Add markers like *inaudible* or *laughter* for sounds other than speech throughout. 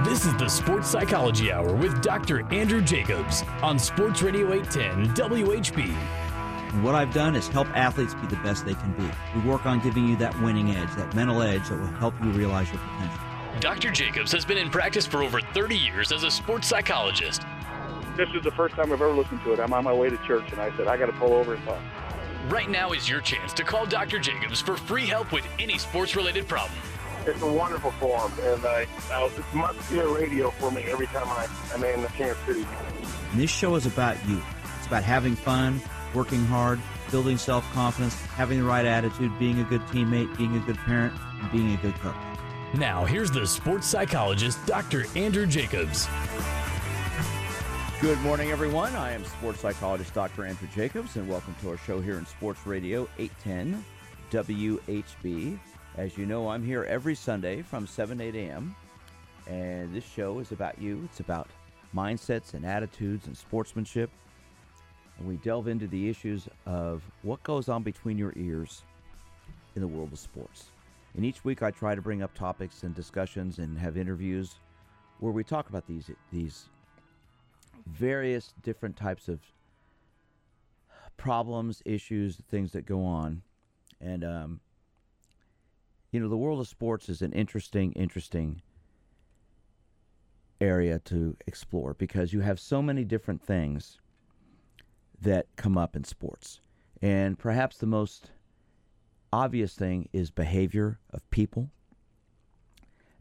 This is the Sports Psychology Hour with Dr. Andrew Jacobs on Sports Radio 810 WHB. What I've done is help athletes be the best they can be. We work on giving you that winning edge, that mental edge that will help you realize your potential. Dr. Jacobs has been in practice for over 30 years as a sports psychologist. This is the first time I've ever listened to it. I'm on my way to church, and I said, I got to pull over and talk. Right now is your chance to call Dr. Jacobs for free help with any sports related problem. It's a wonderful forum, and I, I it's must-hear radio for me every time I, I'm in the Kansas City. And this show is about you. It's about having fun, working hard, building self-confidence, having the right attitude, being a good teammate, being a good parent, and being a good coach. Now, here's the sports psychologist, Dr. Andrew Jacobs. Good morning, everyone. I am sports psychologist Dr. Andrew Jacobs, and welcome to our show here in Sports Radio 810 WHB. As you know, I'm here every Sunday from 7 8 a.m., and this show is about you. It's about mindsets and attitudes and sportsmanship. And we delve into the issues of what goes on between your ears in the world of sports. And each week I try to bring up topics and discussions and have interviews where we talk about these these various different types of problems, issues, things that go on. And um, you know, the world of sports is an interesting, interesting area to explore because you have so many different things that come up in sports. And perhaps the most obvious thing is behavior of people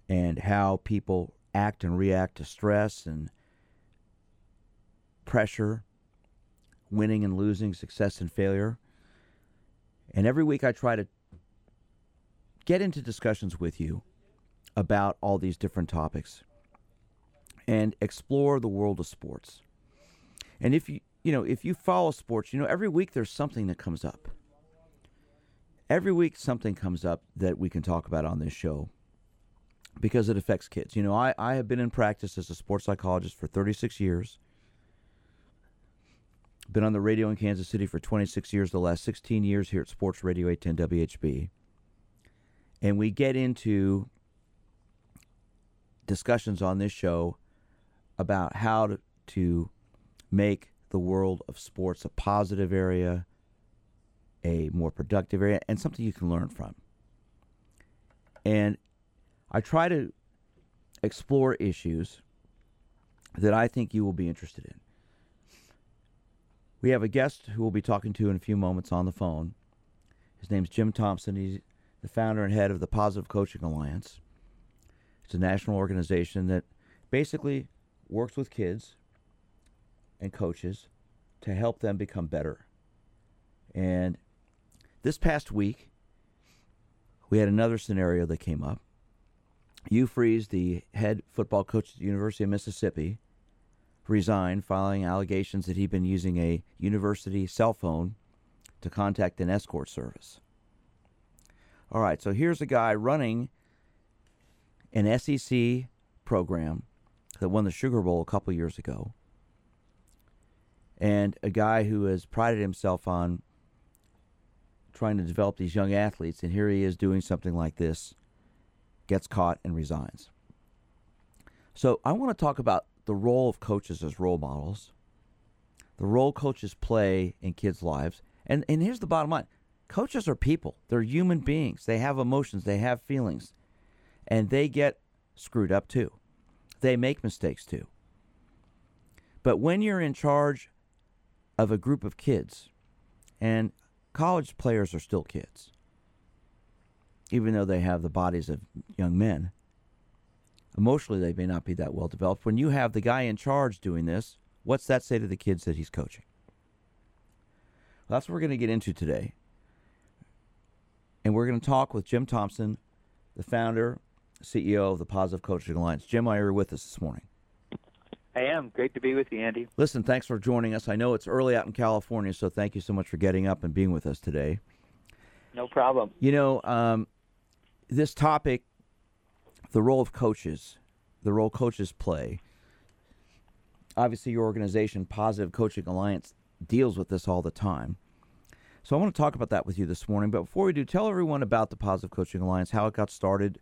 and how people act and react to stress and pressure, winning and losing, success and failure. And every week I try to get into discussions with you about all these different topics and explore the world of sports. And if you you know, if you follow sports, you know every week there's something that comes up. Every week something comes up that we can talk about on this show because it affects kids. You know, I, I have been in practice as a sports psychologist for 36 years. Been on the radio in Kansas City for 26 years, the last 16 years here at Sports Radio 810 WHB. And we get into discussions on this show about how to, to make the world of sports a positive area, a more productive area, and something you can learn from. And I try to explore issues that I think you will be interested in. We have a guest who we'll be talking to in a few moments on the phone. His name's Jim Thompson. He's the founder and head of the Positive Coaching Alliance. It's a national organization that basically works with kids and coaches to help them become better. And this past week, we had another scenario that came up. Hugh Freeze, the head football coach at the University of Mississippi, resigned following allegations that he'd been using a university cell phone to contact an escort service. All right, so here's a guy running an SEC program that won the Sugar Bowl a couple years ago, and a guy who has prided himself on trying to develop these young athletes, and here he is doing something like this, gets caught and resigns. So I want to talk about the role of coaches as role models, the role coaches play in kids' lives, and and here's the bottom line: coaches are people; they're human beings. They have emotions, they have feelings, and they get screwed up too. They make mistakes too. But when you're in charge of a group of kids, and college players are still kids, even though they have the bodies of young men. Emotionally, they may not be that well developed. When you have the guy in charge doing this, what's that say to the kids that he's coaching? Well, that's what we're going to get into today. And we're going to talk with Jim Thompson, the founder, CEO of the Positive Coaching Alliance. Jim, are you with us this morning? I am. Great to be with you, Andy. Listen, thanks for joining us. I know it's early out in California, so thank you so much for getting up and being with us today. No problem. You know, um, this topic, the role of coaches, the role coaches play. Obviously, your organization, Positive Coaching Alliance, deals with this all the time. So I want to talk about that with you this morning. But before we do, tell everyone about the Positive Coaching Alliance, how it got started,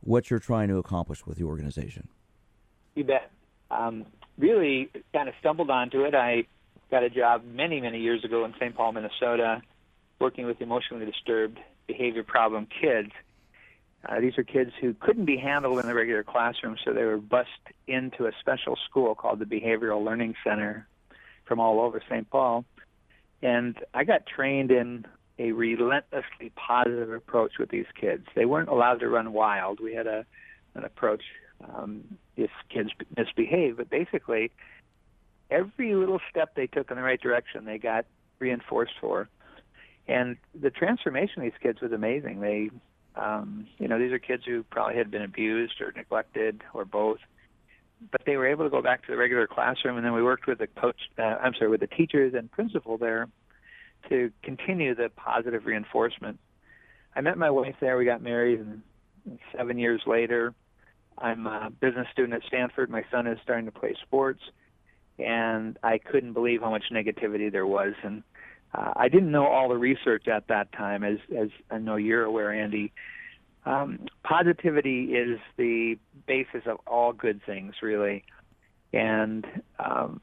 what you're trying to accomplish with the organization. You bet. Um, really kind of stumbled onto it. I got a job many, many years ago in St. Paul, Minnesota, working with emotionally disturbed behavior problem kids. Uh, these are kids who couldn't be handled in the regular classroom, so they were bused into a special school called the Behavioral Learning Center from all over St. Paul. And I got trained in a relentlessly positive approach with these kids. They weren't allowed to run wild. We had a an approach um, if kids misbehave, but basically every little step they took in the right direction, they got reinforced for. And the transformation of these kids was amazing. They, um, you know, these are kids who probably had been abused or neglected or both, but they were able to go back to the regular classroom. And then we worked with the coach, uh, I'm sorry, with the teachers and principal there to continue the positive reinforcement. I met my wife there. We got married, and seven years later, I'm a business student at Stanford. My son is starting to play sports, and I couldn't believe how much negativity there was. And uh, I didn't know all the research at that time, as as I know you're aware, Andy. Um, positivity is the basis of all good things, really. And um,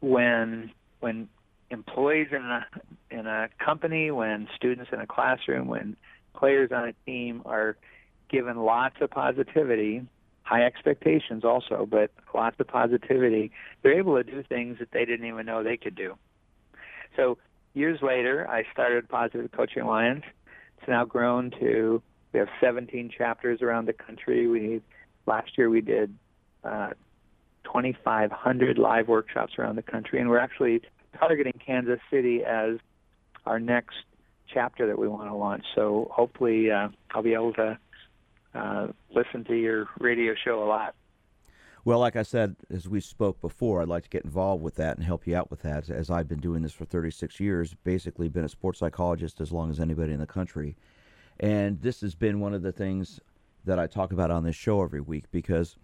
when when employees in a in a company, when students in a classroom, when players on a team are given lots of positivity, high expectations also, but lots of positivity, they're able to do things that they didn't even know they could do. So years later, I started Positive Coaching Alliance. It's now grown to we have 17 chapters around the country. We last year we did uh, 2,500 live workshops around the country, and we're actually targeting Kansas City as our next chapter that we want to launch. So hopefully, uh, I'll be able to uh, listen to your radio show a lot. Well, like I said, as we spoke before, I'd like to get involved with that and help you out with that. As I've been doing this for 36 years, basically been a sports psychologist as long as anybody in the country. And this has been one of the things that I talk about on this show every week because,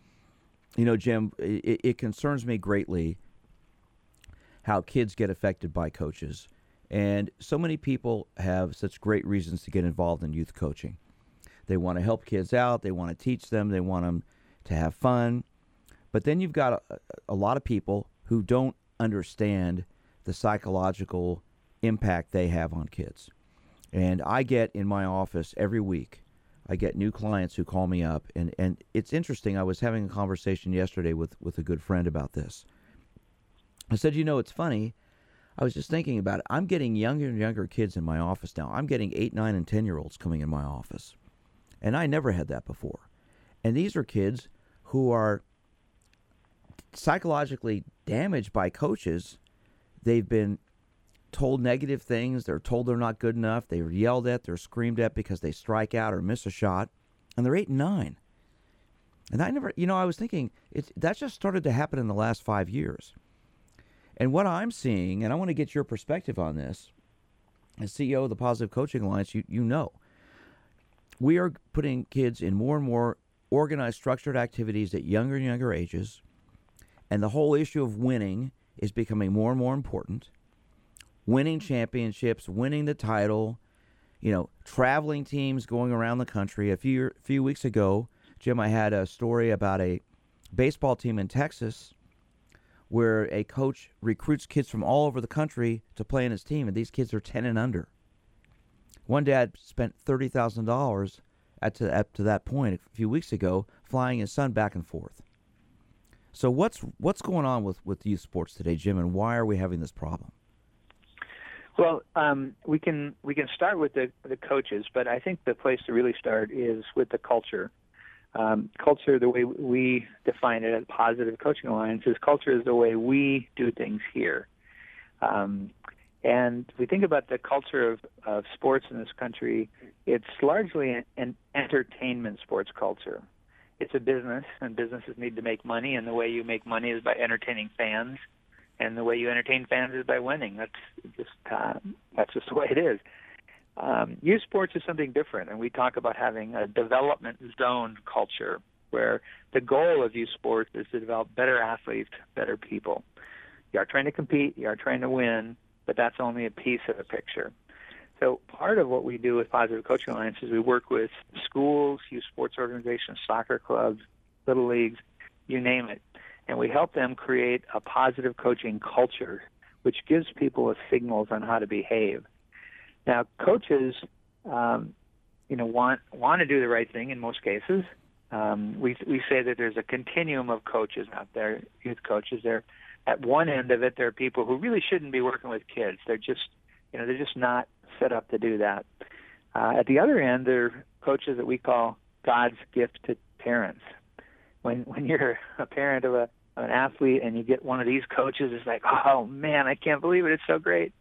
you know, Jim, it, it concerns me greatly how kids get affected by coaches. And so many people have such great reasons to get involved in youth coaching. They want to help kids out, they want to teach them, they want them to have fun. But then you've got a, a lot of people who don't understand the psychological impact they have on kids. And I get in my office every week, I get new clients who call me up. And, and it's interesting. I was having a conversation yesterday with, with a good friend about this. I said, you know, it's funny. I was just thinking about it. I'm getting younger and younger kids in my office now. I'm getting eight, nine, and 10 year olds coming in my office. And I never had that before. And these are kids who are psychologically damaged by coaches. They've been told negative things. They're told they're not good enough. They're yelled at. They're screamed at because they strike out or miss a shot. And they're eight and nine. And I never, you know, I was thinking it's that just started to happen in the last five years. And what I'm seeing, and I want to get your perspective on this, as CEO of the Positive Coaching Alliance, you, you know, we are putting kids in more and more organized, structured activities at younger and younger ages. And the whole issue of winning is becoming more and more important. Winning championships, winning the title, you know, traveling teams going around the country. A few few weeks ago, Jim, I had a story about a baseball team in Texas where a coach recruits kids from all over the country to play in his team, and these kids are 10 and under. One dad spent $30,000 at to, up to that point a few weeks ago flying his son back and forth. So what's what's going on with, with youth sports today, Jim, and why are we having this problem? Well, um, we can we can start with the the coaches, but I think the place to really start is with the culture. Um, culture, the way we define it at Positive Coaching Alliance, is culture is the way we do things here. Um, and we think about the culture of, of sports in this country, it's largely an entertainment sports culture it's a business, and businesses need to make money, and the way you make money is by entertaining fans, and the way you entertain fans is by winning. That's just uh, that's just the way it is. Um, youth sports is something different, and we talk about having a development zone culture where the goal of youth sports is to develop better athletes, better people. You are trying to compete, you are trying to win, but that's only a piece of the picture. So part of what we do with Positive Coaching Alliance is we work with schools, youth sports organizations, soccer clubs, little leagues, you name it, and we help them create a positive coaching culture, which gives people a signals on how to behave. Now, coaches, um, you know, want want to do the right thing in most cases. Um, we we say that there's a continuum of coaches out there, youth coaches. There, at one end of it, there are people who really shouldn't be working with kids. They're just, you know, they're just not set up to do that. Uh, at the other end, there are coaches that we call God's gift to parents. When when you're a parent of a an athlete and you get one of these coaches, it's like, oh man, I can't believe it. It's so great.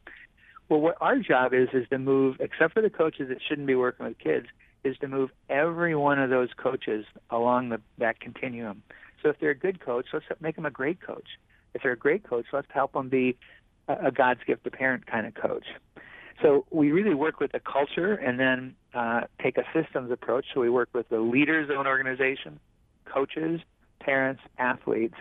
Well, what our job is is to move, except for the coaches that shouldn't be working with kids, is to move every one of those coaches along the, that continuum. So if they're a good coach, let's make them a great coach. If they're a great coach, let's help them be a, a God's gift to parent kind of coach. So we really work with the culture and then uh, take a systems approach. So we work with the leaders of an organization, coaches, parents, athletes,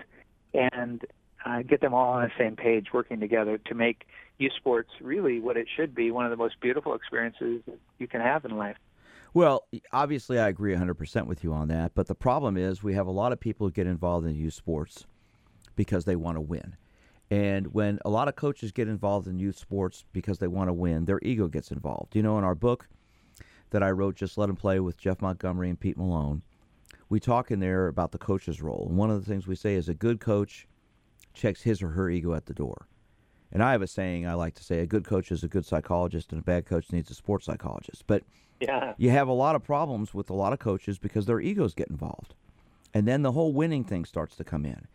and uh, get them all on the same page working together to make youth sports really what it should be one of the most beautiful experiences you can have in life. Well, obviously, I agree 100% with you on that. But the problem is, we have a lot of people who get involved in youth sports because they want to win. And when a lot of coaches get involved in youth sports because they want to win, their ego gets involved. You know, in our book that I wrote, Just Let Them Play with Jeff Montgomery and Pete Malone, we talk in there about the coach's role. And one of the things we say is a good coach checks his or her ego at the door. And I have a saying I like to say a good coach is a good psychologist and a bad coach needs a sports psychologist. But yeah. you have a lot of problems with a lot of coaches because their egos get involved. And then the whole winning thing starts to come in.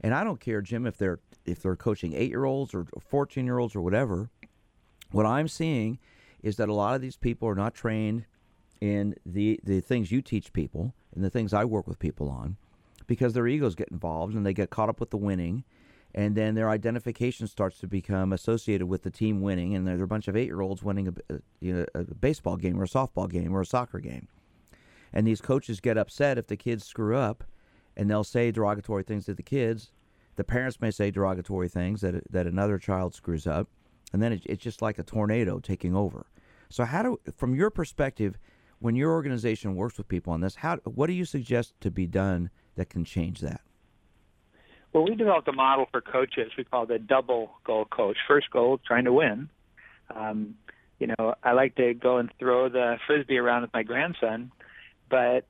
And I don't care, Jim, if they're if they're coaching eight year olds or fourteen year olds or whatever. What I'm seeing is that a lot of these people are not trained in the the things you teach people and the things I work with people on because their egos get involved and they get caught up with the winning and then their identification starts to become associated with the team winning and there's a bunch of 8-year-olds winning a, you know, a baseball game or a softball game or a soccer game. And these coaches get upset if the kids screw up and they'll say derogatory things to the kids. The parents may say derogatory things that that another child screws up, and then it, it's just like a tornado taking over. So, how do, from your perspective, when your organization works with people on this, how what do you suggest to be done that can change that? Well, we developed a model for coaches. We call the double goal coach. First goal, trying to win. Um, you know, I like to go and throw the frisbee around with my grandson, but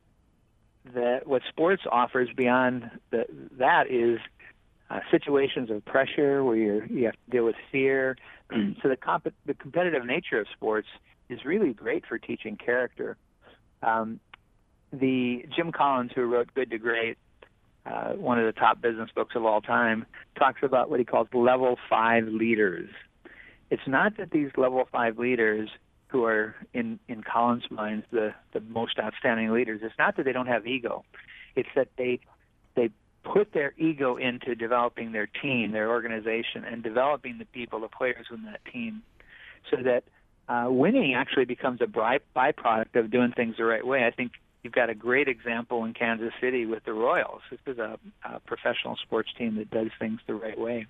what sports offers beyond the, that is uh, situations of pressure where you you have to deal with fear. *clears throat* so the comp- the competitive nature of sports is really great for teaching character. Um, the Jim Collins, who wrote Good to Great, uh, one of the top business books of all time, talks about what he calls level five leaders. It's not that these level five leaders who are in in Collins' minds the the most outstanding leaders. It's not that they don't have ego. It's that they they put their ego into developing their team, their organization, and developing the people, the players in that team, so that uh, winning actually becomes a by- byproduct of doing things the right way. I think you've got a great example in Kansas City with the Royals. This is a, a professional sports team that does things the right way.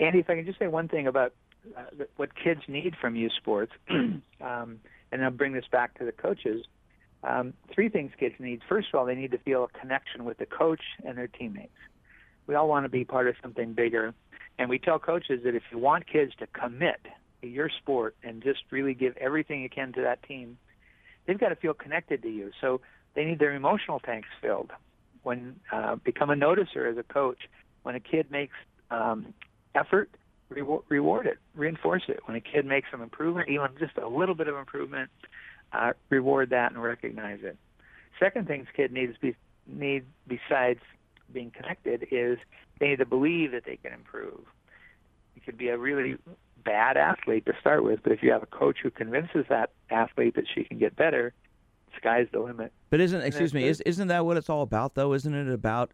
Andy, if I can just say one thing about uh, what kids need from youth sports, *clears throat* um, and I'll bring this back to the coaches. Um, three things kids need. First of all, they need to feel a connection with the coach and their teammates. We all want to be part of something bigger. And we tell coaches that if you want kids to commit your sport and just really give everything you can to that team, they've got to feel connected to you. So they need their emotional tanks filled. When uh, become a noticer as a coach. When a kid makes um, effort, reward, reward it, reinforce it. When a kid makes some improvement, even just a little bit of improvement, uh, reward that and recognize it. Second thing kid needs be, need besides being connected is they need to believe that they can improve. It could be a really bad athlete to start with, but if you have a coach who convinces that athlete that she can get better, sky's the limit. But isn't excuse me, is, isn't that what it's all about though? Isn't it about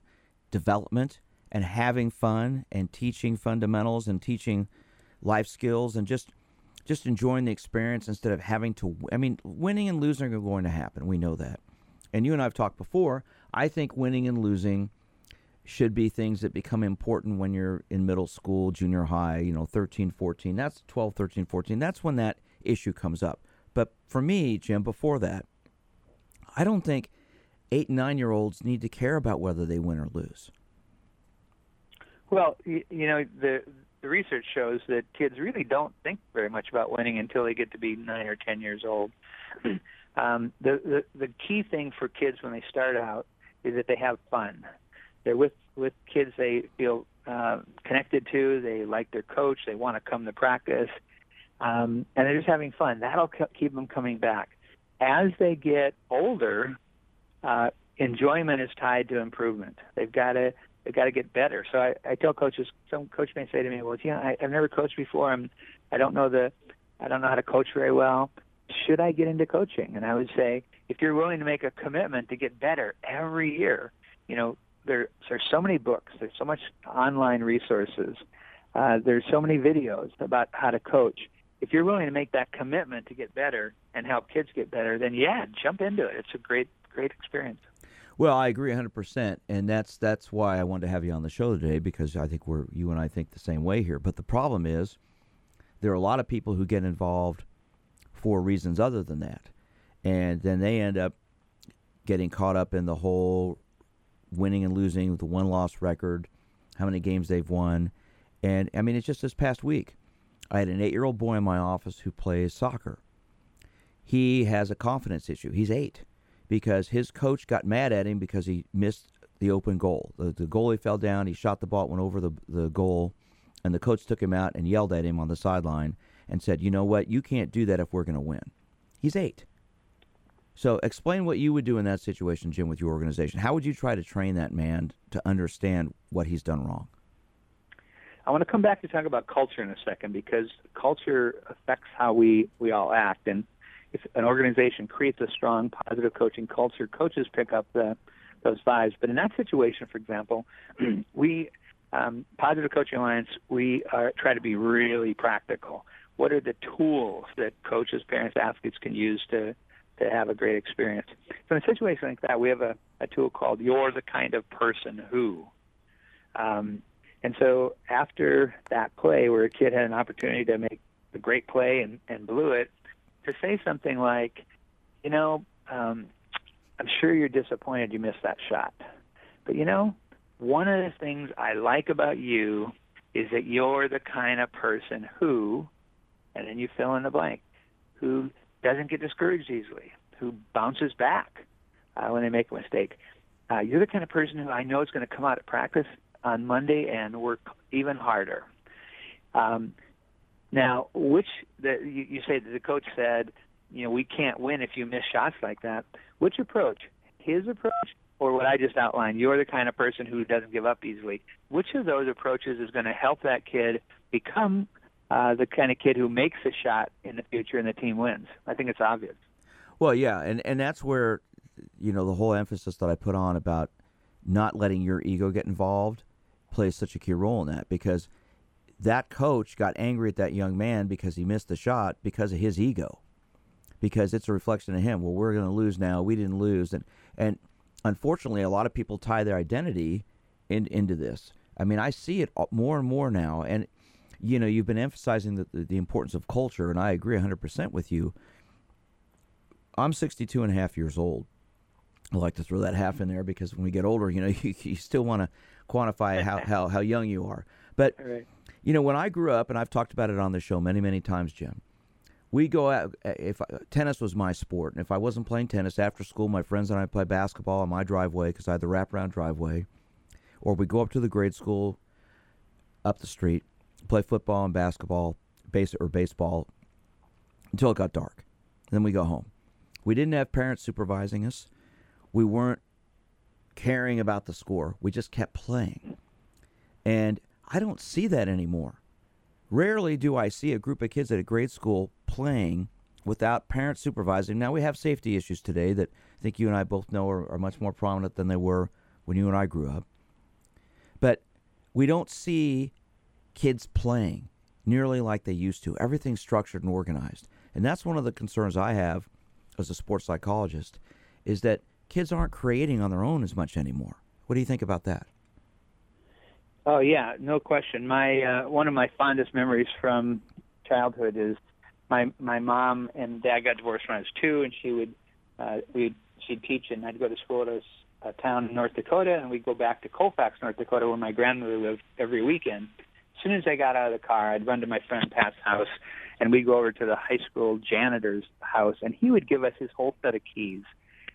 development and having fun and teaching fundamentals and teaching life skills and just just enjoying the experience instead of having to. I mean, winning and losing are going to happen. We know that. And you and I have talked before. I think winning and losing should be things that become important when you're in middle school, junior high, you know, 13, 14. That's 12, 13, 14. That's when that issue comes up. But for me, Jim, before that, I don't think eight, nine year olds need to care about whether they win or lose. Well, you, know the the research shows that kids really don't think very much about winning until they get to be nine or ten years old. *clears throat* um, the, the the key thing for kids when they start out is that they have fun. They're with with kids they feel uh, connected to. They like their coach. They want to come to practice, um, and they're just having fun. That'll keep them coming back. As they get older, uh, enjoyment is tied to improvement. They've got to they've got to get better. So I, I tell coaches. Some coach may say to me, "Well, yeah, I, I've never coached before. I'm I don't know the I don't know how to coach very well. Should I get into coaching?" And I would say, if you're willing to make a commitment to get better every year, you know, there, there's so many books, there's so much online resources, uh, there's so many videos about how to coach. If you're willing to make that commitment to get better and help kids get better, then yeah, jump into it. It's a great, great experience. Well, I agree 100%, and that's that's why I wanted to have you on the show today because I think we're you and I think the same way here. But the problem is there are a lot of people who get involved for reasons other than that. And then they end up getting caught up in the whole winning and losing, with the one loss record, how many games they've won. And I mean, it's just this past week. I had an eight year old boy in my office who plays soccer. He has a confidence issue. He's eight because his coach got mad at him because he missed the open goal. The, the goalie fell down, he shot the ball, went over the, the goal, and the coach took him out and yelled at him on the sideline and said, You know what? You can't do that if we're going to win. He's eight. So explain what you would do in that situation, Jim, with your organization. How would you try to train that man to understand what he's done wrong? I want to come back to talk about culture in a second because culture affects how we, we all act. And if an organization creates a strong, positive coaching culture, coaches pick up the, those vibes. But in that situation, for example, *clears throat* we, um, Positive Coaching Alliance, we are, try to be really practical. What are the tools that coaches, parents, athletes can use to to have a great experience. So in a situation like that, we have a, a tool called You're the Kind of Person Who. Um, and so after that play where a kid had an opportunity to make a great play and, and blew it, to say something like, you know, um, I'm sure you're disappointed you missed that shot. But you know, one of the things I like about you is that you're the kind of person who, and then you fill in the blank, who doesn't get discouraged easily, who bounces back uh, when they make a mistake. Uh, you're the kind of person who I know is going to come out at practice on Monday and work even harder. Um, now, which the, you, you say that the coach said, you know, we can't win if you miss shots like that. Which approach? His approach or what I just outlined? You're the kind of person who doesn't give up easily. Which of those approaches is going to help that kid become uh, the kind of kid who makes a shot in the future and the team wins. I think it's obvious. Well, yeah, and and that's where you know the whole emphasis that I put on about not letting your ego get involved plays such a key role in that because that coach got angry at that young man because he missed the shot because of his ego because it's a reflection of him. Well we're going to lose now. We didn't lose. And and unfortunately a lot of people tie their identity in, into this. I mean i see it more and more now. And you know, you've been emphasizing the, the, the importance of culture, and I agree 100% with you. I'm 62 and a half years old. I like to throw that half in there because when we get older, you know, *laughs* you, you still want to quantify *laughs* how, how, how young you are. But, right. you know, when I grew up, and I've talked about it on the show many, many times, Jim, we go out, uh, if I, tennis was my sport, and if I wasn't playing tennis after school, my friends and I play basketball on my driveway because I had the wraparound driveway, or we go up to the grade school up the street play football and basketball, base or baseball until it got dark. then we go home. We didn't have parents supervising us. We weren't caring about the score. We just kept playing. And I don't see that anymore. Rarely do I see a group of kids at a grade school playing without parents supervising. Now we have safety issues today that I think you and I both know are, are much more prominent than they were when you and I grew up. But we don't see kids playing nearly like they used to. Everything's structured and organized. And that's one of the concerns I have as a sports psychologist is that kids aren't creating on their own as much anymore. What do you think about that? Oh yeah, no question. My uh, one of my fondest memories from childhood is my my mom and dad got divorced when I was two, and she would uh, we she'd teach, and I'd go to school at a a town in North Dakota, and we'd go back to Colfax, North Dakota, where my grandmother lived every weekend. As soon as I got out of the car, I'd run to my friend Pat's house, and we'd go over to the high school janitor's house, and he would give us his whole set of keys.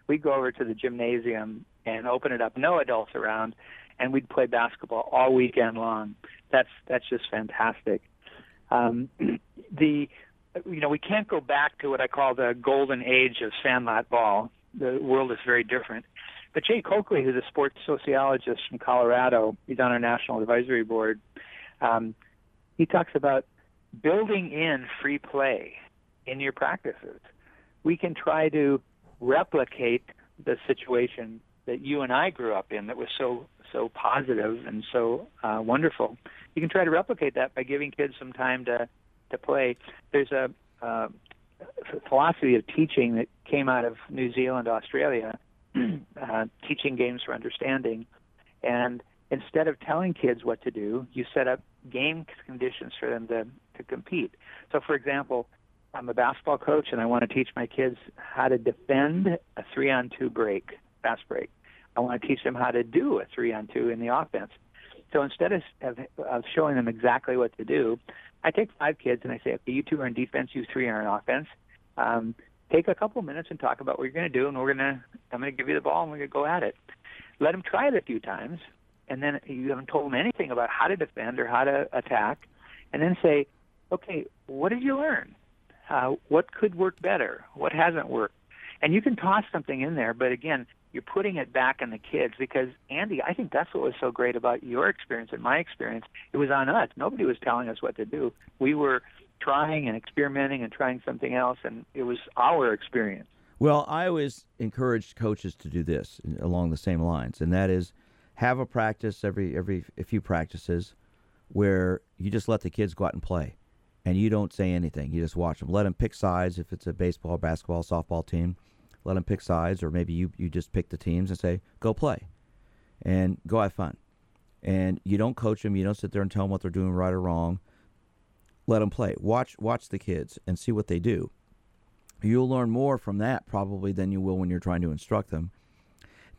We'd go over to the gymnasium and open it up, no adults around, and we'd play basketball all weekend long. That's that's just fantastic. Um, *clears throat* the you know we can't go back to what I call the golden age of sandlot ball. The world is very different. But Jay Coakley, who's a sports sociologist from Colorado, he's on our national advisory board. Um, he talks about building in free play in your practices. We can try to replicate the situation that you and I grew up in that was so so positive and so uh, wonderful. You can try to replicate that by giving kids some time to to play. There's a uh, philosophy of teaching that came out of New Zealand, Australia, *clears throat* uh, teaching games for understanding, and instead of telling kids what to do, you set up game conditions for them to to compete. So, for example, I'm a basketball coach and I want to teach my kids how to defend a three on two break, fast break. I want to teach them how to do a three on two in the offense. So instead of, of, of showing them exactly what to do, I take five kids and I say, okay, you two are in defense, you three are in offense. Um, take a couple minutes and talk about what you're going to do, and we're going to, I'm going to give you the ball and we're going to go at it. Let them try it a few times, and then you haven't told them anything about how to defend or how to attack, and then say, okay, what did you learn? Uh, what could work better? What hasn't worked? And you can toss something in there, but again, you're putting it back on the kids because Andy, I think that's what was so great about your experience and my experience. It was on us. Nobody was telling us what to do. We were trying and experimenting and trying something else, and it was our experience. Well, I always encourage coaches to do this along the same lines, and that is have a practice every every a few practices where you just let the kids go out and play, and you don't say anything. You just watch them. Let them pick sides if it's a baseball, basketball, softball team let them pick sides, or maybe you, you just pick the teams and say, go play and go have fun. And you don't coach them, you don't sit there and tell them what they're doing right or wrong. Let them play. Watch watch the kids and see what they do. You'll learn more from that probably than you will when you're trying to instruct them.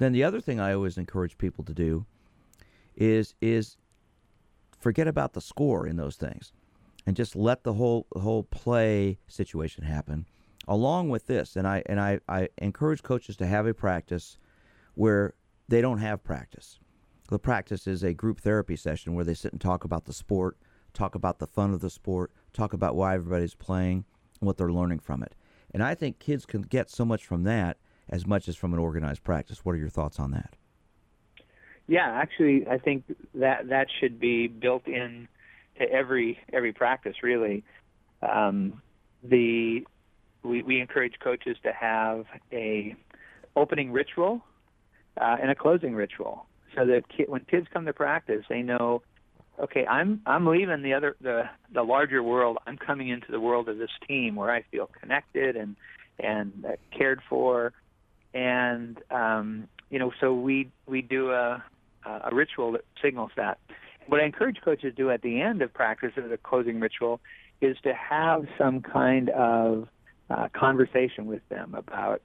Then the other thing I always encourage people to do is is forget about the score in those things and just let the whole whole play situation happen along with this, and I and I, I encourage coaches to have a practice where they don't have practice. The practice is a group therapy session where they sit and talk about the sport, talk about the fun of the sport, talk about why everybody's playing, what they're learning from it. And I think kids can get so much from that as much as from an organized practice. What are your thoughts on that? Yeah, actually, I think that that should be built in to every every practice. Really, um, the we, we encourage coaches to have a opening ritual uh, and a closing ritual, so that ki- when kids come to practice, they know, okay, I'm I'm leaving the other the the larger world. I'm coming into the world of this team where I feel connected and and cared for, and um, you know, so we we do a a ritual that signals that. What I encourage coaches to do at the end of practice as a closing ritual is to have some kind of uh, conversation with them about.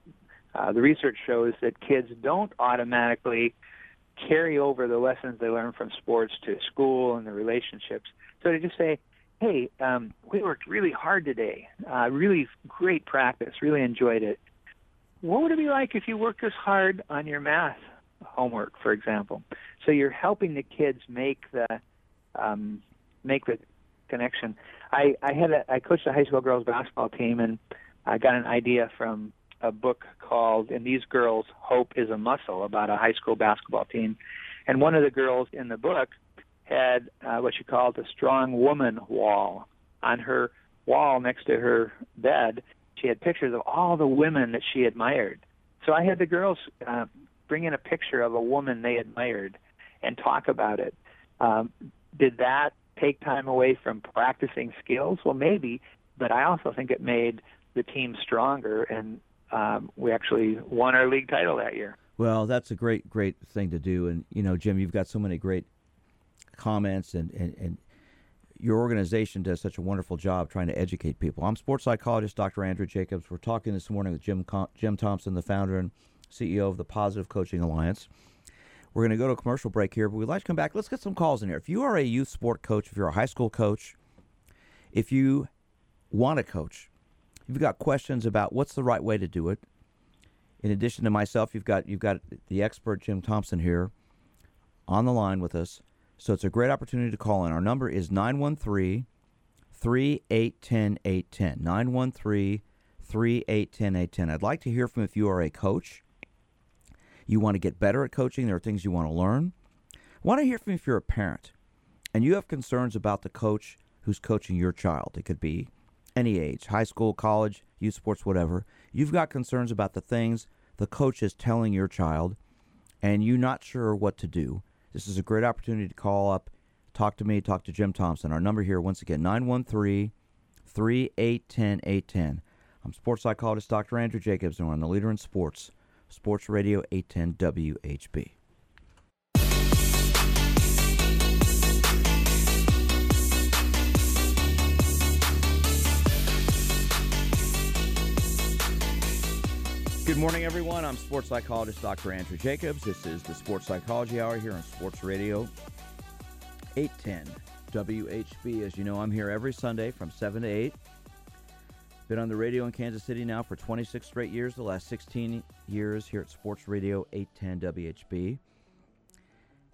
Uh, the research shows that kids don't automatically carry over the lessons they learn from sports to school and the relationships. So to just say, hey, um, we worked really hard today, uh, really great practice, really enjoyed it. What would it be like if you worked as hard on your math homework, for example? So you're helping the kids make the um, make the connection. I, I had a, I coached a high school girls basketball team, and I got an idea from a book called "In These Girls, Hope is a Muscle" about a high school basketball team, and one of the girls in the book had uh, what she called a strong woman wall on her wall next to her bed. She had pictures of all the women that she admired. So I had the girls uh, bring in a picture of a woman they admired and talk about it. Um, did that take time away from practicing skills? Well, maybe, but I also think it made the team stronger, and um, we actually won our league title that year. Well, that's a great, great thing to do. And you know, Jim, you've got so many great comments, and and, and your organization does such a wonderful job trying to educate people. I'm sports psychologist Dr. Andrew Jacobs. We're talking this morning with Jim Jim Thompson, the founder and CEO of the Positive Coaching Alliance. We're going to go to a commercial break here, but we'd like to come back. Let's get some calls in here. If you are a youth sport coach, if you're a high school coach, if you want to coach, you've got questions about what's the right way to do it. In addition to myself, you've got you've got the expert Jim Thompson here on the line with us. So it's a great opportunity to call in. Our number is 913 3810 810. 913 3810 810. I'd like to hear from if you are a coach. You want to get better at coaching, there are things you want to learn. I want to hear from if you're a parent and you have concerns about the coach who's coaching your child. It could be any age, high school, college, youth sports, whatever. You've got concerns about the things the coach is telling your child and you're not sure what to do. This is a great opportunity to call up, talk to me, talk to Jim Thompson. Our number here, once again, 913 3810 810. I'm sports psychologist Dr. Andrew Jacobs, and we're on the leader in sports, Sports Radio 810 WHB. Good morning, everyone. I'm sports psychologist Dr. Andrew Jacobs. This is the Sports Psychology Hour here on Sports Radio 810 WHB. As you know, I'm here every Sunday from 7 to 8. Been on the radio in Kansas City now for 26 straight years, the last 16 years here at Sports Radio 810 WHB.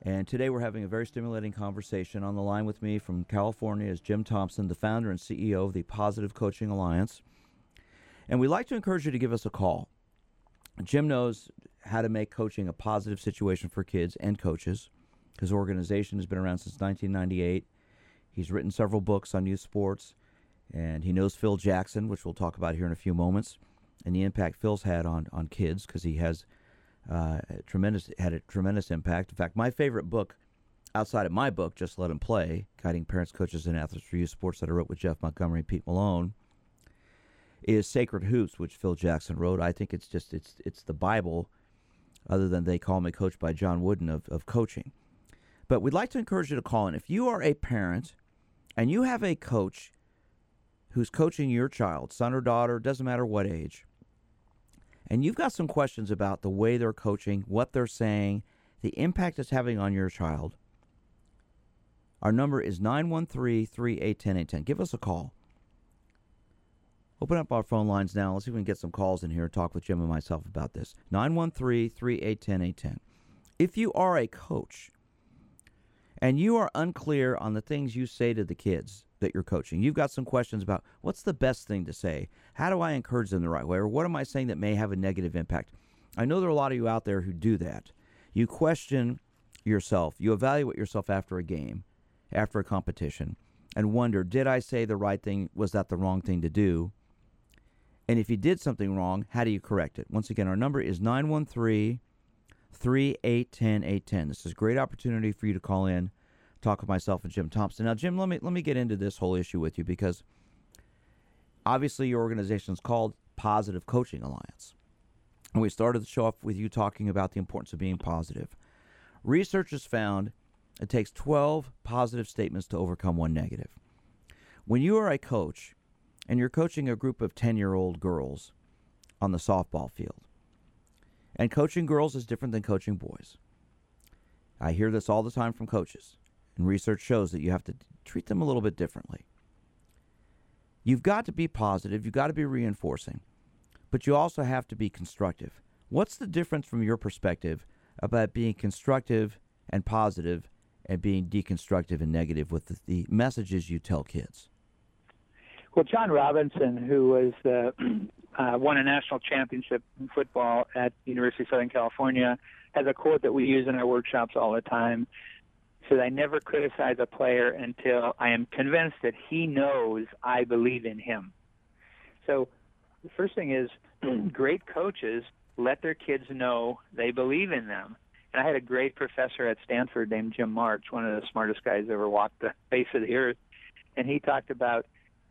And today we're having a very stimulating conversation. On the line with me from California is Jim Thompson, the founder and CEO of the Positive Coaching Alliance. And we'd like to encourage you to give us a call. Jim knows how to make coaching a positive situation for kids and coaches. His organization has been around since 1998. He's written several books on youth sports, and he knows Phil Jackson, which we'll talk about here in a few moments, and the impact Phil's had on on kids because he has uh, tremendous had a tremendous impact. In fact, my favorite book outside of my book, Just Let Them Play, guiding parents, coaches, and athletes for youth sports that I wrote with Jeff Montgomery Pete Malone is Sacred Hoops, which Phil Jackson wrote. I think it's just it's it's the Bible, other than they call me coach by John Wooden of, of coaching. But we'd like to encourage you to call in. If you are a parent and you have a coach who's coaching your child, son or daughter, doesn't matter what age, and you've got some questions about the way they're coaching, what they're saying, the impact it's having on your child, our number is 913 3810 Give us a call. Open up our phone lines now. Let's see if we can get some calls in here and talk with Jim and myself about this. 913 3810 810. If you are a coach and you are unclear on the things you say to the kids that you're coaching, you've got some questions about what's the best thing to say? How do I encourage them the right way? Or what am I saying that may have a negative impact? I know there are a lot of you out there who do that. You question yourself, you evaluate yourself after a game, after a competition, and wonder, did I say the right thing? Was that the wrong thing to do? And if you did something wrong, how do you correct it? Once again, our number is 913 3810 810. This is a great opportunity for you to call in, talk with myself and Jim Thompson. Now, Jim, let me let me get into this whole issue with you because obviously your organization is called Positive Coaching Alliance. And we started the show off with you talking about the importance of being positive. Research has found it takes 12 positive statements to overcome one negative. When you are a coach, and you're coaching a group of 10 year old girls on the softball field. And coaching girls is different than coaching boys. I hear this all the time from coaches, and research shows that you have to treat them a little bit differently. You've got to be positive, you've got to be reinforcing, but you also have to be constructive. What's the difference from your perspective about being constructive and positive and being deconstructive and negative with the, the messages you tell kids? Well, John Robinson, who was uh, *clears throat* uh, won a national championship in football at the University of Southern California, has a quote that we use in our workshops all the time. Says, "I never criticize a player until I am convinced that he knows I believe in him." So, the first thing is, *clears throat* great coaches let their kids know they believe in them. And I had a great professor at Stanford named Jim March, one of the smartest guys ever walked the face of the earth, and he talked about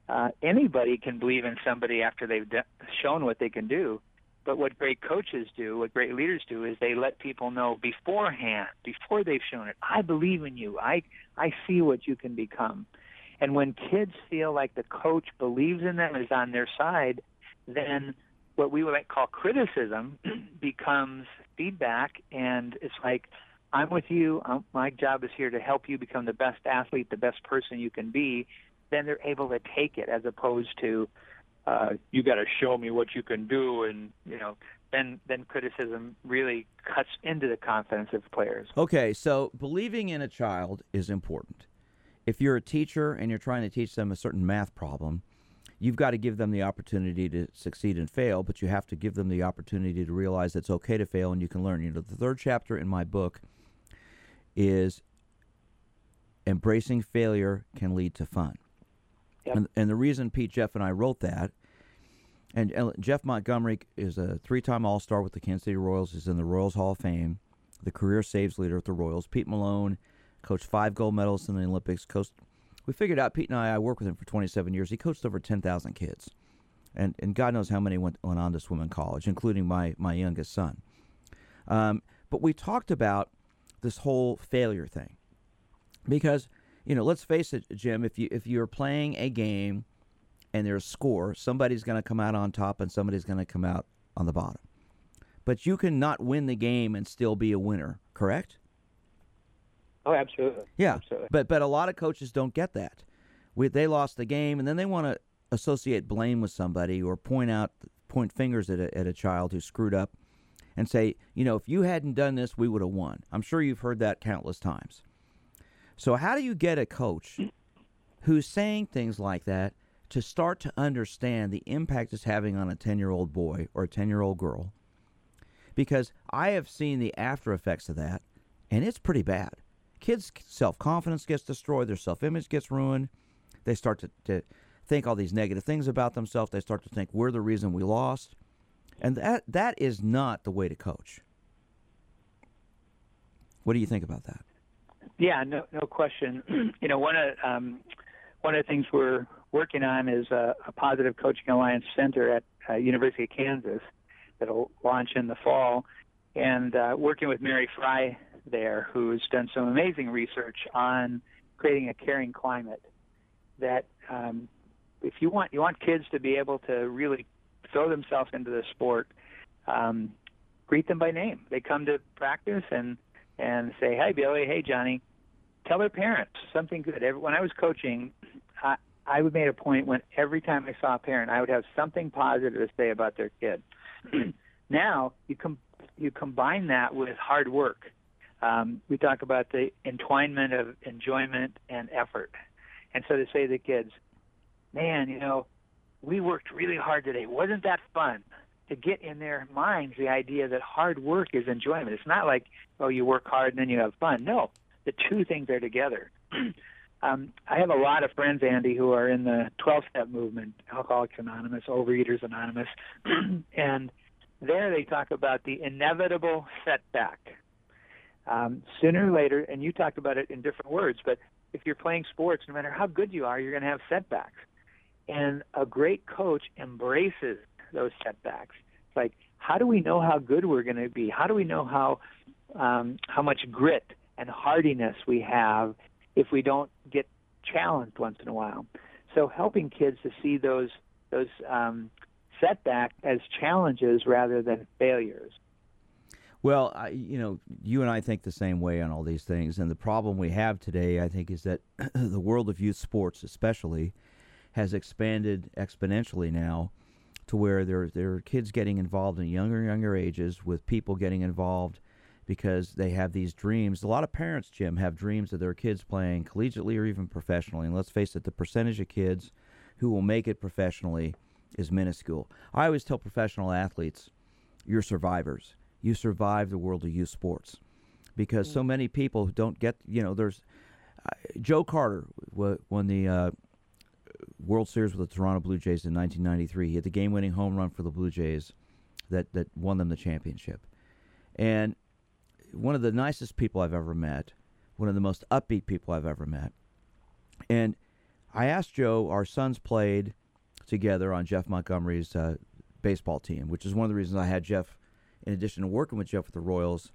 uh, anybody can believe in somebody after they've de- shown what they can do. But what great coaches do, what great leaders do, is they let people know beforehand, before they've shown it, I believe in you. I I see what you can become. And when kids feel like the coach believes in them, is on their side, then what we might call criticism *clears throat* becomes feedback, and it's like, I'm with you. I'm, my job is here to help you become the best athlete, the best person you can be. Then they're able to take it as opposed to, uh, you got to show me what you can do, and you know, then then criticism really cuts into the confidence of players. Okay, so believing in a child is important. If you're a teacher and you're trying to teach them a certain math problem, you've got to give them the opportunity to succeed and fail, but you have to give them the opportunity to realize it's okay to fail and you can learn. You know, the third chapter in my book is embracing failure can lead to fun. Yep. And, and the reason Pete, Jeff, and I wrote that, and, and Jeff Montgomery is a three-time All-Star with the Kansas City Royals. He's in the Royals Hall of Fame, the career saves leader at the Royals. Pete Malone coached five gold medals in the Olympics. Coached, we figured out Pete and I. I worked with him for 27 years. He coached over 10,000 kids, and and God knows how many went went on to swim in college, including my my youngest son. Um, but we talked about this whole failure thing because you know let's face it jim if you if you're playing a game and there's a score somebody's going to come out on top and somebody's going to come out on the bottom. But you can not win the game and still be a winner correct? Oh, absolutely. yeah. Absolutely. but but a lot of coaches don't get that. We, they lost the game and then they want to associate blame with somebody or point out point fingers at a, at a child who screwed up and say you know if you hadn't done this we would have won. I'm sure you've heard that countless times so how do you get a coach who's saying things like that to start to understand the impact it's having on a 10-year-old boy or a 10-year-old girl? Because I have seen the after effects of that and it's pretty bad. Kids self-confidence gets destroyed, their self-image gets ruined. They start to, to think all these negative things about themselves. They start to think we're the reason we lost. And that that is not the way to coach. What do you think about that? Yeah, no, no question. *clears throat* you know, one of um, one of the things we're working on is a, a positive coaching alliance center at uh, University of Kansas that'll launch in the fall, and uh, working with Mary Fry there, who's done some amazing research on creating a caring climate. That um, if you want you want kids to be able to really throw themselves into the sport, um, greet them by name. They come to practice and and say, "Hey, Billy. Hey, Johnny." Tell their parents something good. Every, when I was coaching, I, I would make a point when every time I saw a parent, I would have something positive to say about their kid. *clears throat* now you com- you combine that with hard work. Um, we talk about the entwinement of enjoyment and effort, and so to say to the kids, "Man, you know, we worked really hard today. Wasn't that fun?" To get in their minds the idea that hard work is enjoyment. It's not like, oh, you work hard and then you have fun. No, the two things are together. *clears throat* um, I have a lot of friends, Andy, who are in the 12 step movement, Alcoholics Anonymous, Overeaters Anonymous, *clears throat* and there they talk about the inevitable setback. Um, sooner or later, and you talked about it in different words, but if you're playing sports, no matter how good you are, you're going to have setbacks. And a great coach embraces those setbacks. It's like, how do we know how good we're going to be? How do we know how um, how much grit and hardiness we have if we don't get challenged once in a while? So helping kids to see those those um, setbacks as challenges rather than failures. Well, I, you know, you and I think the same way on all these things, and the problem we have today, I think, is that *clears throat* the world of youth sports, especially, has expanded exponentially now to where there there are kids getting involved in younger and younger ages with people getting involved because they have these dreams. A lot of parents, Jim, have dreams of their kids playing collegiately or even professionally. And let's face it, the percentage of kids who will make it professionally is minuscule. I always tell professional athletes, you're survivors. You survive the world of youth sports because so many people don't get, you know, there's uh, Joe Carter w- won the uh, World Series with the Toronto Blue Jays in 1993. He had the game-winning home run for the Blue Jays that that won them the championship. And one of the nicest people I've ever met, one of the most upbeat people I've ever met. And I asked Joe, our sons played together on Jeff Montgomery's uh, baseball team, which is one of the reasons I had Jeff, in addition to working with Jeff with the Royals,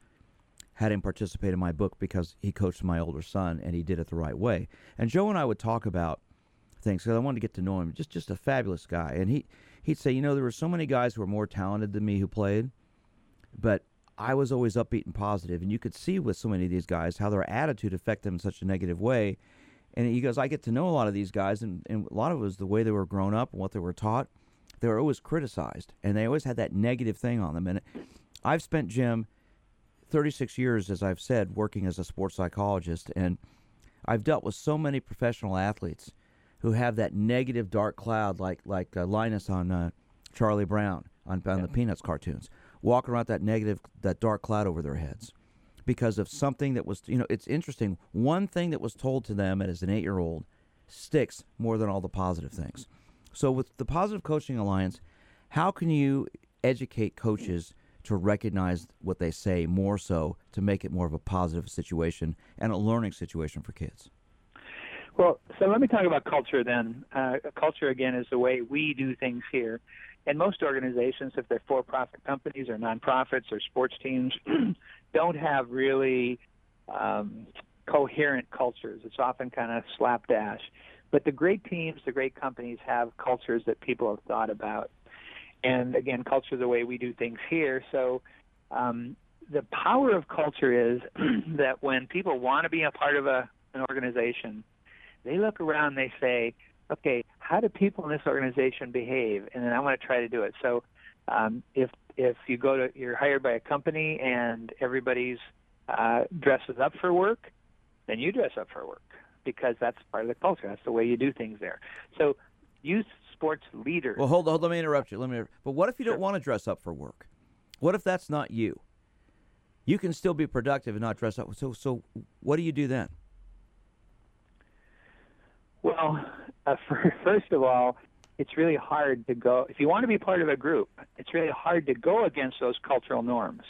had him participate in my book because he coached my older son and he did it the right way. And Joe and I would talk about things because I wanted to get to know him. Just just a fabulous guy, and he he'd say, you know, there were so many guys who were more talented than me who played, but I was always upbeat and positive, and you could see with so many of these guys how their attitude affected them in such a negative way. And he goes, I get to know a lot of these guys, and, and a lot of it was the way they were grown up and what they were taught. They were always criticized, and they always had that negative thing on them. And I've spent Jim 36 years, as I've said, working as a sports psychologist, and I've dealt with so many professional athletes who have that negative dark cloud, like like uh, Linus on uh, Charlie Brown on, on yeah. the Peanuts cartoons, walking around that negative, that dark cloud over their heads because of something that was, you know, it's interesting. One thing that was told to them as an eight-year-old sticks more than all the positive things. So with the Positive Coaching Alliance, how can you educate coaches? to recognize what they say more so to make it more of a positive situation and a learning situation for kids? Well, so let me talk about culture then. Uh, culture, again, is the way we do things here. And most organizations, if they're for profit companies or nonprofits or sports teams, *clears throat* don't have really um, coherent cultures. It's often kind of slapdash. But the great teams, the great companies have cultures that people have thought about. And again, culture is the way we do things here. So um, the power of culture is *clears throat* that when people want to be a part of a, an organization, they look around and they say, okay, how do people in this organization behave? And then I want to try to do it. So um, if if you go to you're hired by a company and everybody's uh, dresses up for work, then you dress up for work because that's part of the culture. That's the way you do things there. So youth sports leaders. Well, hold on, hold let me interrupt you. Let me. But what if you don't want to dress up for work? What if that's not you? You can still be productive and not dress up. So, so what do you do then? Well, uh, *laughs* for, first of all, it's really hard to go. If you want to be part of a group, it's really hard to go against those cultural norms.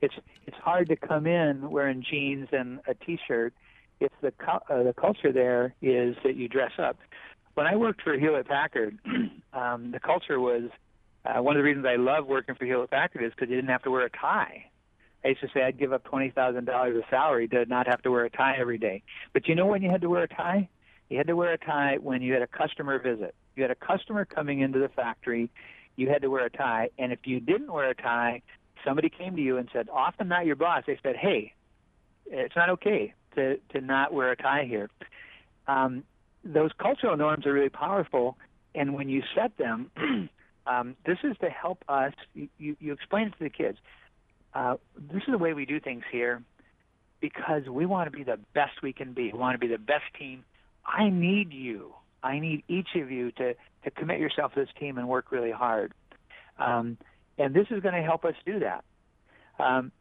It's it's hard to come in wearing jeans and a t-shirt if the uh, the culture there is that you dress up when I worked for Hewlett Packard, *clears throat* um, the culture was uh, one of the reasons I love working for Hewlett Packard is because you didn't have to wear a tie. I used to say I'd give up twenty thousand dollars of salary to not have to wear a tie every day. But you know when you had to wear a tie? You had to wear a tie when you had a customer visit. You had a customer coming into the factory. You had to wear a tie, and if you didn't wear a tie, somebody came to you and said, often not your boss. They said, "Hey, it's not okay to to not wear a tie here." Um, those cultural norms are really powerful, and when you set them, *clears throat* um, this is to help us. You, you, explain it to the kids. Uh, this is the way we do things here because we want to be the best we can be. We want to be the best team. I need you. I need each of you to, to commit yourself to this team and work really hard. Um, and this is going to help us do that. Um,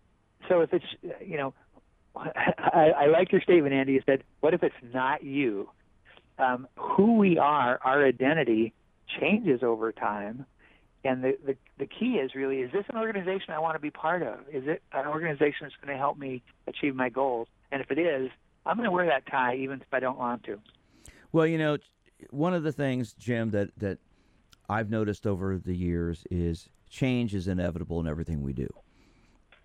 so if it's, you know, *laughs* I, I like your statement, Andy. You said, "What if it's not you?" um, who we are, our identity changes over time. And the, the, the key is really, is this an organization I want to be part of? Is it an organization that's going to help me achieve my goals? And if it is, I'm going to wear that tie even if I don't want to. Well, you know, one of the things, Jim, that, that I've noticed over the years is change is inevitable in everything we do.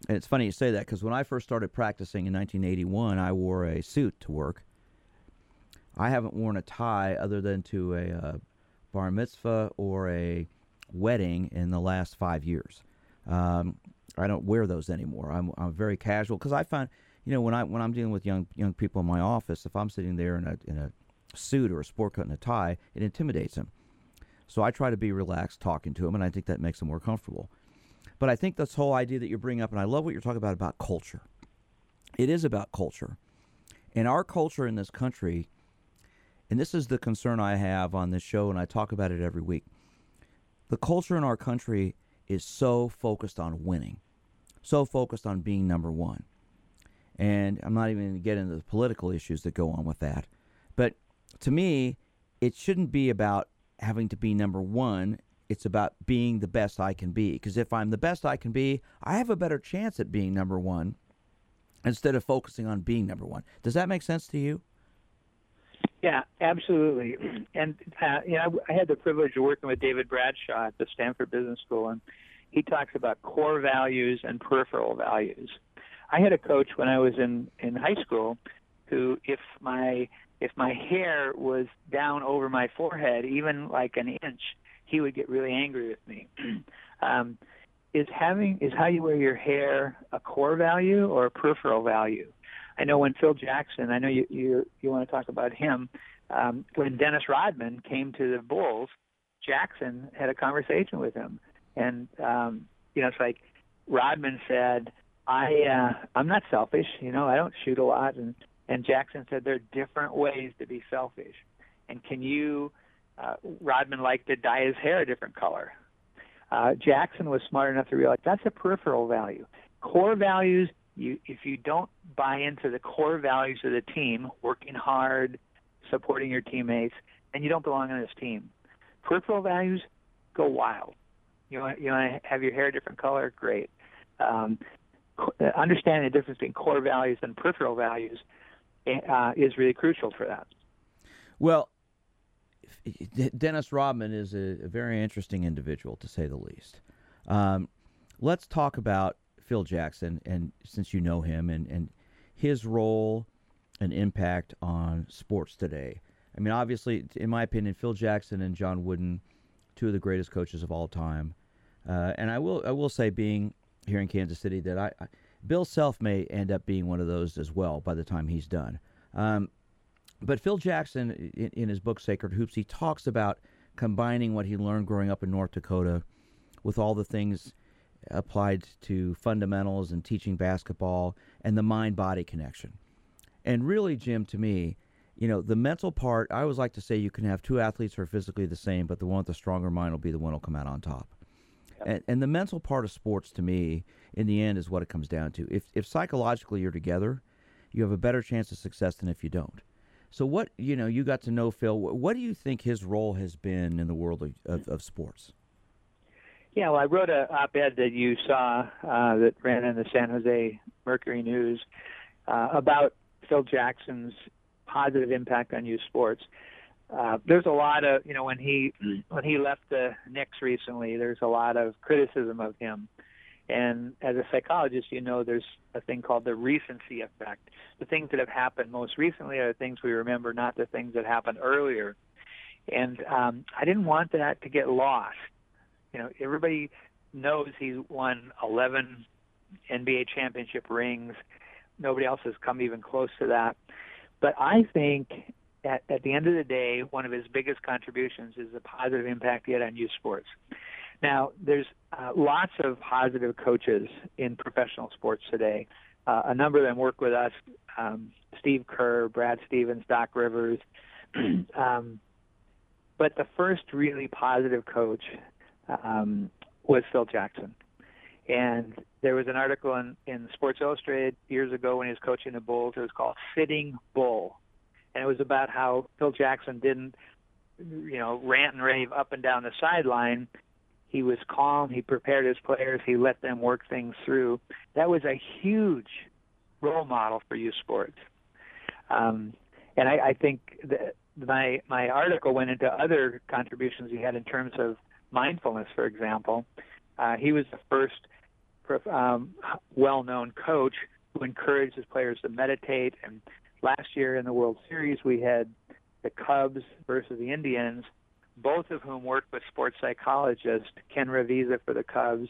And it's funny you say that because when I first started practicing in 1981, I wore a suit to work. I haven't worn a tie other than to a uh, bar mitzvah or a wedding in the last five years. Um, I don't wear those anymore. I'm, I'm very casual because I find, you know, when I when I'm dealing with young young people in my office, if I'm sitting there in a in a suit or a sport coat and a tie, it intimidates them. So I try to be relaxed talking to them, and I think that makes them more comfortable. But I think this whole idea that you bring up, and I love what you're talking about about culture. It is about culture, and our culture in this country and this is the concern I have on this show, and I talk about it every week. The culture in our country is so focused on winning, so focused on being number one. And I'm not even going to get into the political issues that go on with that. But to me, it shouldn't be about having to be number one. It's about being the best I can be. Because if I'm the best I can be, I have a better chance at being number one instead of focusing on being number one. Does that make sense to you? Yeah, absolutely. *clears throat* And uh, you know, I had the privilege of working with David Bradford at the Stanford Business School, and he talks about core values and peripheral values. I had a coach when I was in in high school, who, if my if my hair was down over my forehead, even like an inch, he would get really angry with me. *clears throat* um, is having is how you wear your hair a core value or a peripheral value? I know when Phil Jackson, I know you you you want to talk about him. Um, when Dennis Rodman came to the Bulls, Jackson had a conversation with him, and um, you know it's like Rodman said, "I uh, I'm not selfish. You know, I don't shoot a lot," and and Jackson said there are different ways to be selfish. And can you? Uh, Rodman liked to dye his hair a different color. Uh, Jackson was smart enough to realize that's a peripheral value. Core values, you if you don't buy into the core values of the team, working hard, supporting your teammates, and you don't belong on this team. Peripheral values, go wild. You want you want to have your hair a different color, great. Um, understanding the difference between core values and peripheral values uh, is really crucial for that. Well, Dennis Rodman is a, a, very interesting individual, to say the least. Um, let's talk about Phil Jackson, and since you know him, and, and his role and impact on sports today. I mean, obviously, in my opinion, Phil Jackson and John Wooden, two of the greatest coaches of all time. Uh, and I will, I will say, being here in Kansas City, that I, I, Bill Self may end up being one of those as well by the time he's done. Um, but Phil Jackson, in, in, his book Sacred Hoops, he talks about combining what he learned growing up in North Dakota with all the things applied to fundamentals and teaching basketball and the mind body connection. And really, Jim, to me, you know, the mental part, I always like to say you can have two athletes who are physically the same, but the one with the stronger mind will be the one who'll come out on top. And, and the mental part of sports, to me, in the end, is what it comes down to. If, if psychologically you're together, you have a better chance of success than if you don't. So, what, you know, you got to know Phil. What do you think his role has been in the world of, of, of sports? Yeah, well, I wrote a op-ed that you saw uh, that ran in the San Jose Mercury News uh, about Phil Jackson's positive impact on youth sports. Uh, there's a lot of, you know, when he when he left the Knicks recently, there's a lot of criticism of him. And as a psychologist, you know there's a thing called the recency effect. The things that have happened most recently are the things we remember, not the things that happened earlier. And um, I didn't want that to get lost. You know, everybody knows he's won 11 NBA championship rings. Nobody else has come even close to that. But I think at, at the end of the day, one of his biggest contributions is the positive impact he had on youth sports. Now, there's uh, lots of positive coaches in professional sports today. Uh, a number of them work with us um, Steve Kerr, Brad Stevens, Doc Rivers. *clears throat* um, but the first really positive coach um, was Phil Jackson. And there was an article in, in Sports Illustrated years ago when he was coaching the Bulls. It was called Sitting Bull. And it was about how Phil Jackson didn't, you know, rant and rave up and down the sideline. He was calm. He prepared his players. He let them work things through. That was a huge role model for youth sports. Um, and I, I think that my my article went into other contributions he had in terms of mindfulness, for example. Uh, he was the first um, well-known coach who encouraged his players to meditate. And last year in the World Series, we had the Cubs versus the Indians, both of whom worked with sports psychologists, Ken Ravizza for the Cubs,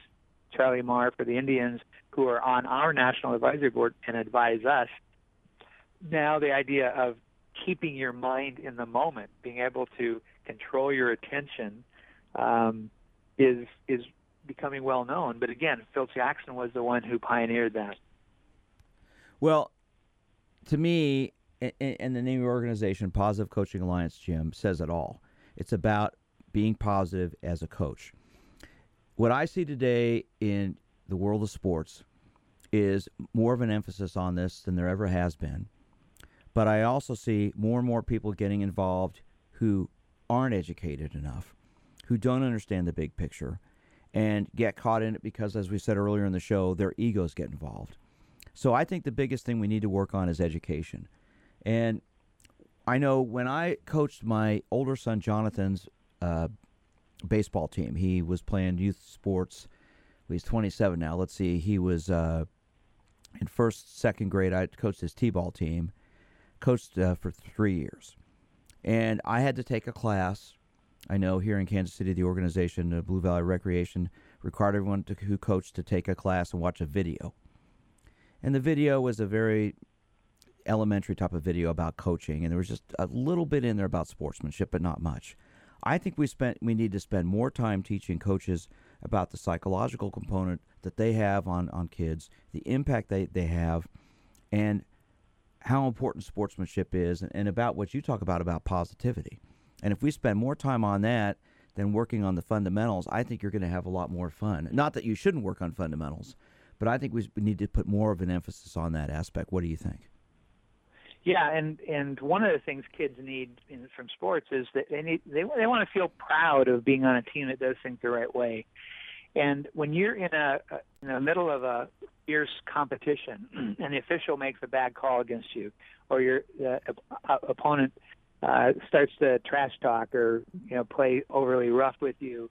Charlie Maher for the Indians, who are on our national advisory board and advise us. Now, the idea of keeping your mind in the moment, being able to control your attention, um, is is becoming well known. But again, Phil Jackson was the one who pioneered that. Well, to me, and the name of your organization, Positive Coaching Alliance, Jim, says it all. It's about being positive as a coach. What I see today in the world of sports is more of an emphasis on this than there ever has been. But I also see more and more people getting involved who aren't educated enough, who don't understand the big picture, and get caught in it because, as we said earlier in the show, their egos get involved. So I think the biggest thing we need to work on is education. And I know when I coached my older son Jonathan's uh, baseball team, he was playing youth sports. he's 27 now. Let's see, he was uh, in first, second grade. I coached his t-ball team, coached uh, for three years, and I had to take a class I know here in Kansas City, the organization, uh, Blue Valley Recreation, required everyone to, who coached to take a class and watch a video. And the video was a very elementary type of video about coaching, and there was just a little bit in there about sportsmanship, but not much. I think we spent we need to spend more time teaching coaches about the psychological component that they have on, on kids, the impact they, they have, and how important sportsmanship is, and, and about what you talk about about positivity. And if we spend more time on that than working on the fundamentals, I think you're going to have a lot more fun. Not that you shouldn't work on fundamentals, but I think we need to put more of an emphasis on that aspect. What do you think? Yeah, and and one of the things kids need in, from sports is that they need they they want to feel proud of being on a team that does things the right way. And when you're in a in the middle of a fierce competition *clears throat* and the official makes a bad call against you, or your uh, opponent uh, starts to trash talk or you know play overly rough with you,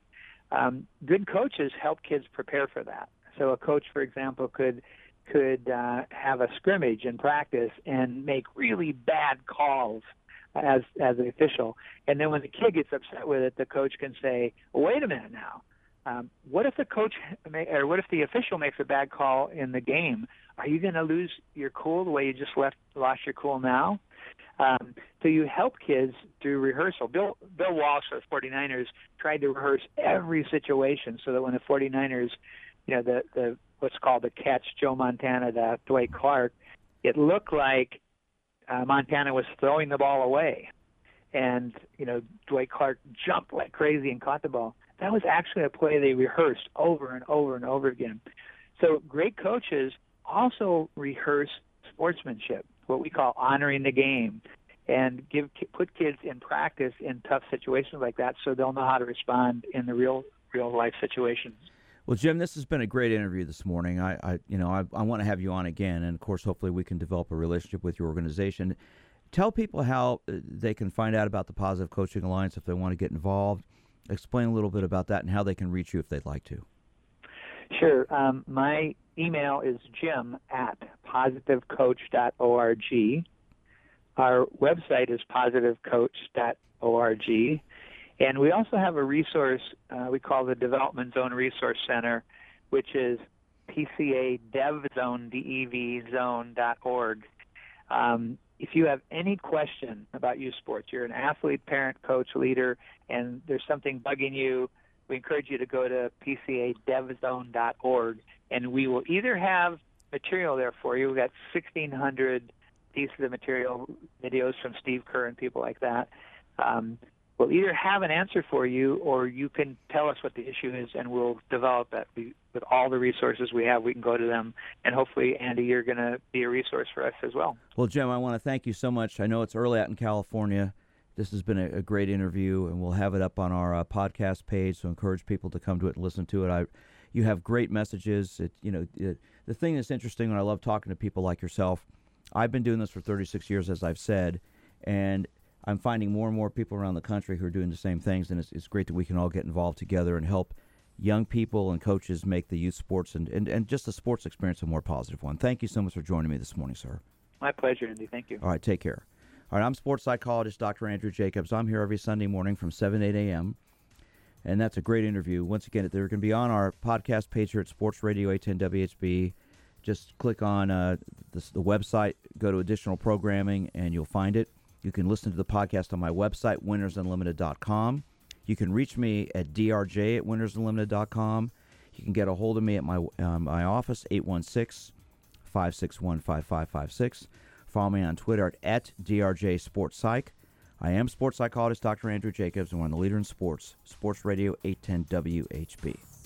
um, good coaches help kids prepare for that. So a coach, for example, could could uh, have a scrimmage in practice and make really bad calls as as an official, and then when the kid gets upset with it, the coach can say, well, "Wait a minute now." Um, what if the coach or what if the official makes a bad call in the game? Are you going to lose your cool the way you just left lost your cool now? Um, so you help kids through rehearsal. Bill Bill Walsh of the 49ers tried to rehearse every situation so that when the 49ers, you know, the the what's called the catch Joe Montana to Dwight Clark, it looked like uh, Montana was throwing the ball away, and you know Dwight Clark jumped like crazy and caught the ball. That was actually a play they rehearsed over and over and over again. So great coaches also rehearse sportsmanship, what we call honoring the game, and give put kids in practice in tough situations like that, so they'll know how to respond in the real real life situations. Well, Jim, this has been a great interview this morning. I, I you know, I, I want to have you on again, and of course, hopefully, we can develop a relationship with your organization. Tell people how uh, they can find out about the Positive Coaching Alliance if they want to get involved. Explain a little bit about that and how they can reach you if they'd like to. Sure. Um, my email is jim at positivecoach.org. Our website is positivecoach.org. And we also have a resource uh, we call the Development Zone Resource Center, which is PCA D-E-V, zone.org. Um, if you have any question about youth sports, you're an athlete, parent, coach, leader, and there's something bugging you, we encourage you to go to pcadevzone.org, and we will either have material there for you. We've got 1,600 pieces of material, videos from Steve Kerr and people like that. Um, we'll either have an answer for you or you can tell us what the issue is and we'll develop that. We, with all the resources we have, we can go to them. And hopefully, Andy, you're going to be a resource for us as well. Well, Jim, I want to thank you so much. I know it's early out in California. This has been a, a great interview, and we'll have it up on our uh, podcast page. So encourage people to come to it and listen to it. I, you have great messages. It, you know, it, the thing that's interesting, and I love talking to people like yourself. I've been doing this for 36 years, as I've said, and I'm finding more and more people around the country who are doing the same things, and it's, it's great that we can all get involved together and help young people and coaches make the youth sports and, and, and just the sports experience a more positive one. Thank you so much for joining me this morning, sir. My pleasure, Andy. Thank you. All right, take care. All right, I'm sports psychologist Dr. Andrew Jacobs. I'm here every Sunday morning from 7 8 a.m. And that's a great interview. Once again, they're going to be on our podcast page here at Sports Radio 810 WHB. Just click on uh, this, the website, go to additional programming, and you'll find it. You can listen to the podcast on my website, winnersunlimited.com. You can reach me at drj at winnersunlimited.com. You can get a hold of me at my, uh, my office, 816 561 5556. Follow me on Twitter at, at drj sports psych. I am sports psychologist Dr. Andrew Jacobs, and we're the leader in sports, Sports Radio 810 WHB.